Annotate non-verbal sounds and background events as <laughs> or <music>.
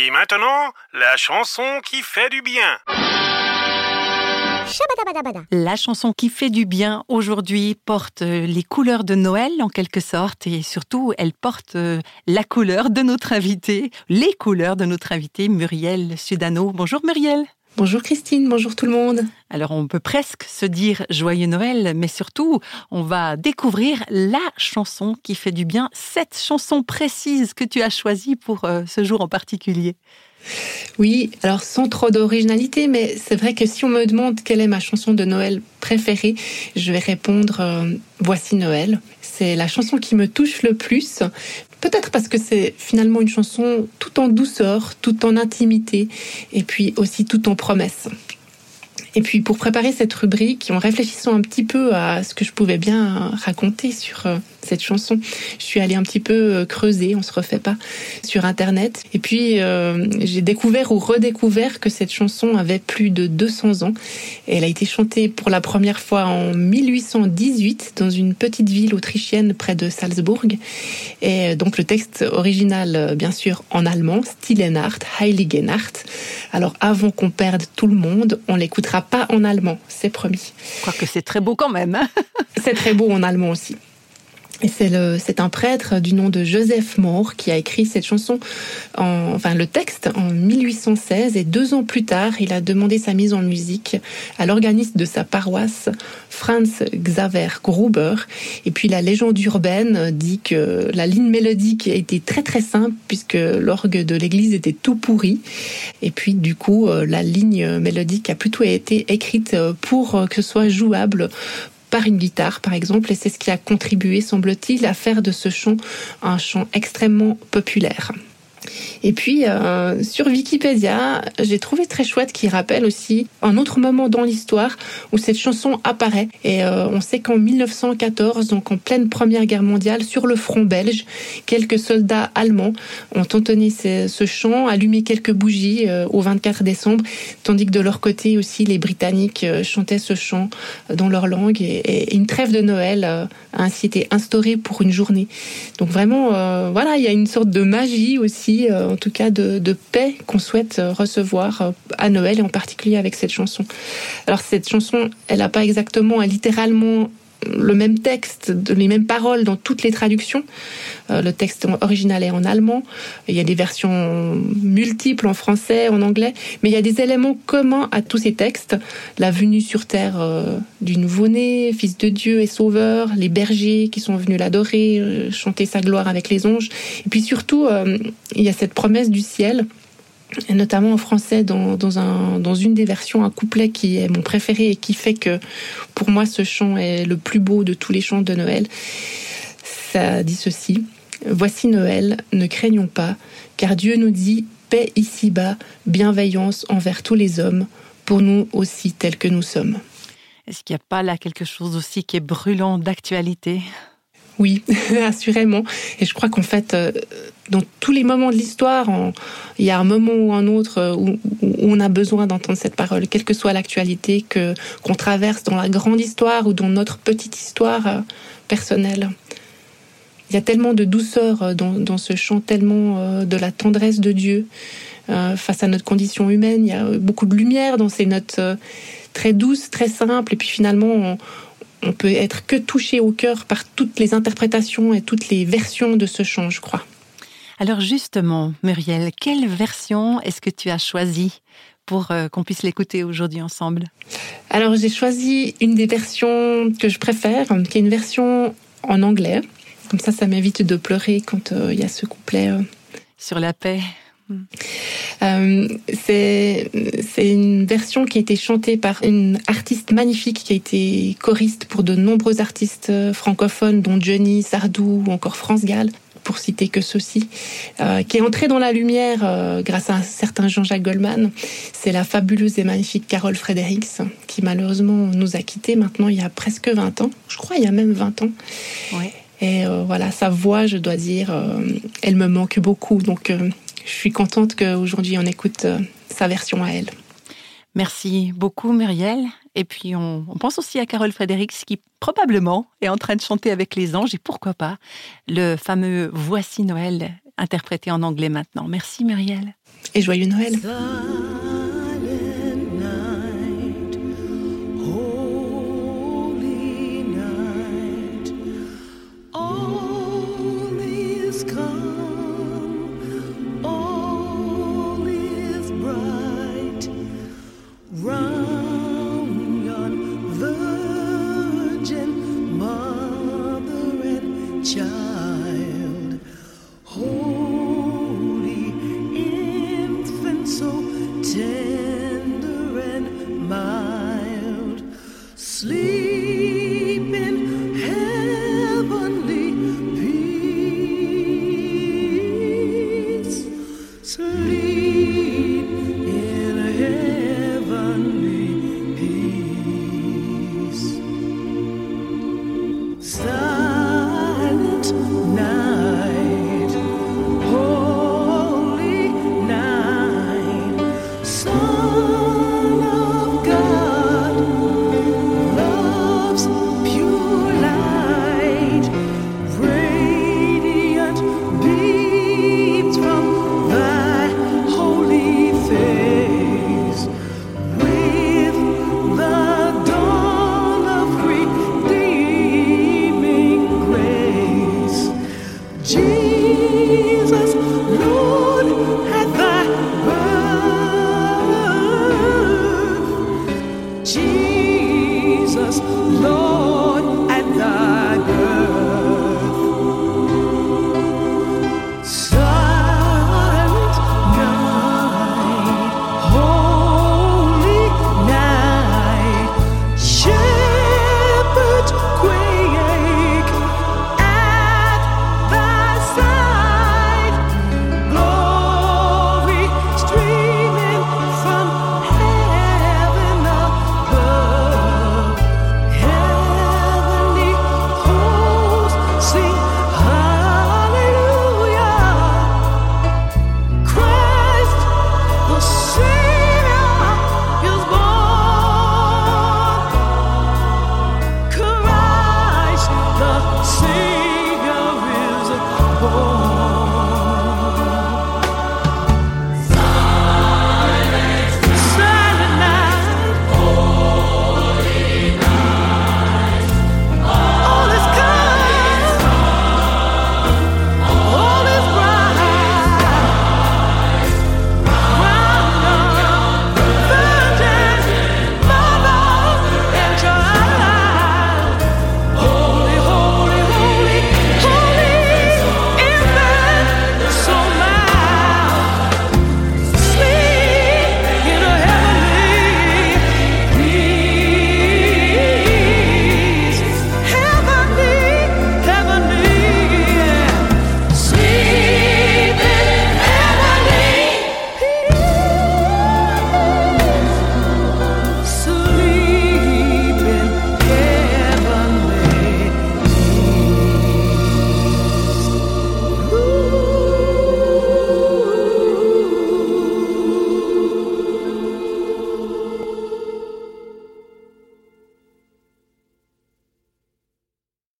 Et maintenant, la chanson qui fait du bien. La chanson qui fait du bien aujourd'hui porte euh, les couleurs de Noël en quelque sorte et surtout elle porte euh, la couleur de notre invité, les couleurs de notre invité Muriel Sudano. Bonjour Muriel. Bonjour Christine, bonjour tout le monde. Alors on peut presque se dire joyeux Noël, mais surtout on va découvrir la chanson qui fait du bien, cette chanson précise que tu as choisie pour euh, ce jour en particulier. Oui, alors sans trop d'originalité, mais c'est vrai que si on me demande quelle est ma chanson de Noël préférée, je vais répondre euh, Voici Noël. C'est la chanson qui me touche le plus. Peut-être parce que c'est finalement une chanson tout en douceur, tout en intimité, et puis aussi tout en promesse. Et puis pour préparer cette rubrique, en réfléchissant un petit peu à ce que je pouvais bien raconter sur euh, cette chanson, je suis allée un petit peu euh, creuser, on se refait pas, sur Internet. Et puis euh, j'ai découvert ou redécouvert que cette chanson avait plus de 200 ans. elle a été chantée pour la première fois en 1818 dans une petite ville autrichienne près de Salzbourg. Et donc le texte original, bien sûr, en allemand, Stille Nacht, Heilige Nacht. Alors avant qu'on perde tout le monde, on l'écoutera pas en allemand, c'est promis. que c'est très beau quand même. Hein. c'est très beau en allemand aussi. C'est un prêtre du nom de Joseph Moore qui a écrit cette chanson, en, enfin le texte en 1816 et deux ans plus tard, il a demandé sa mise en musique à l'organiste de sa paroisse, Franz Xaver Gruber. Et puis la légende urbaine dit que la ligne mélodique était très très simple puisque l'orgue de l'église était tout pourri. Et puis du coup, euh, la ligne mélodique a plutôt été écrite pour que ce soit jouable par une guitare, par exemple, et c'est ce qui a contribué, semble-t-il, à faire de ce chant un chant extrêmement populaire. Et puis euh, sur Wikipédia, j'ai trouvé très chouette qu'il rappelle aussi un autre moment dans l'histoire où cette chanson apparaît. Et euh, on sait qu'en 1914, donc en pleine Première Guerre mondiale, sur le front belge, quelques soldats allemands ont entonné ce, chant, allumé quelques bougies euh, au 24 décembre, tandis que de leur côté aussi les Britanniques chantaient ce chant dans leur langue. Et, une trêve de Noël a ainsi été instaurée pour une journée. Donc vraiment, voilà, il y a une sorte de magie aussi euh, en tout cas, de, paix qu'on souhaite euh, recevoir euh, à Noël et en particulier avec cette chanson. Alors cette chanson, elle n'a pas exactement, littéralement le même texte, les mêmes paroles dans toutes les traductions. Euh, le texte original est en allemand. Il y a des versions multiples en français, en anglais, mais il y a des éléments communs à tous ces textes. La venue sur terre euh, du nouveau-né, fils de Dieu et sauveur, les bergers qui sont venus l'adorer, euh, chanter sa gloire avec les anges. Et puis surtout, il y a cette promesse du ciel notamment en français dans, dans, un, dans une des versions, un couplet qui est mon préféré et qui fait que pour moi ce chant est le plus beau de tous les chants de Noël. Ça dit ceci. Voici Noël, ne craignons pas, car Dieu nous dit paix ici-bas, bienveillance envers tous les hommes, pour nous aussi tels que nous sommes. Est-ce qu'il n'y a pas là quelque chose aussi qui est brûlant d'actualité? Oui, <laughs> assurément. Et je crois qu'en fait, euh, dans tous les moments de l'histoire, il y a un moment ou un autre euh, où, on a besoin d'entendre cette parole, quelle que soit l'actualité que qu'on traverse dans la grande histoire ou dans notre petite histoire euh, personnelle. Il y a tellement de douceur dans, ce chant, tellement de la tendresse de Dieu face à notre condition humaine. Il y a beaucoup de lumière dans ces notes très douces, très simples. Et puis finalement, on peut être que touché au cœur par toutes les interprétations et toutes les versions de ce chant, je crois. Alors justement, Muriel, quelle version est-ce que tu as choisie pour euh, qu'on puisse l'écouter aujourd'hui ensemble? Alors j'ai choisi une des versions que je préfère, qui est une version en anglais. Comme ça, ça m'évite de pleurer quand euh, il y a ce couplet. Euh. Sur la paix. Euh, c'est une version qui a été chantée par une artiste magnifique qui a été choriste pour de nombreux artistes francophones, dont Johnny, Sardou ou encore France Gall pour citer que ceci, euh, qui est entrée dans la lumière euh, grâce à un certain Jean-Jacques Goldman. C'est la fabuleuse et magnifique Carole Fredericks, qui malheureusement nous a quittés maintenant il y a presque 20 ans. Je crois il y a même 20 ans. Et voilà, sa voix, je dois dire, elle me manque beaucoup. Donc je suis contente qu'aujourd'hui on écoute euh, sa version à elle. Merci beaucoup Muriel. Et puis on, pense aussi à Carole Fredericks qui probablement est en train de chanter avec les anges et pourquoi pas le fameux Voici Noël interprétée en anglais maintenant. Merci Muriel. Et joyeux Noël. each.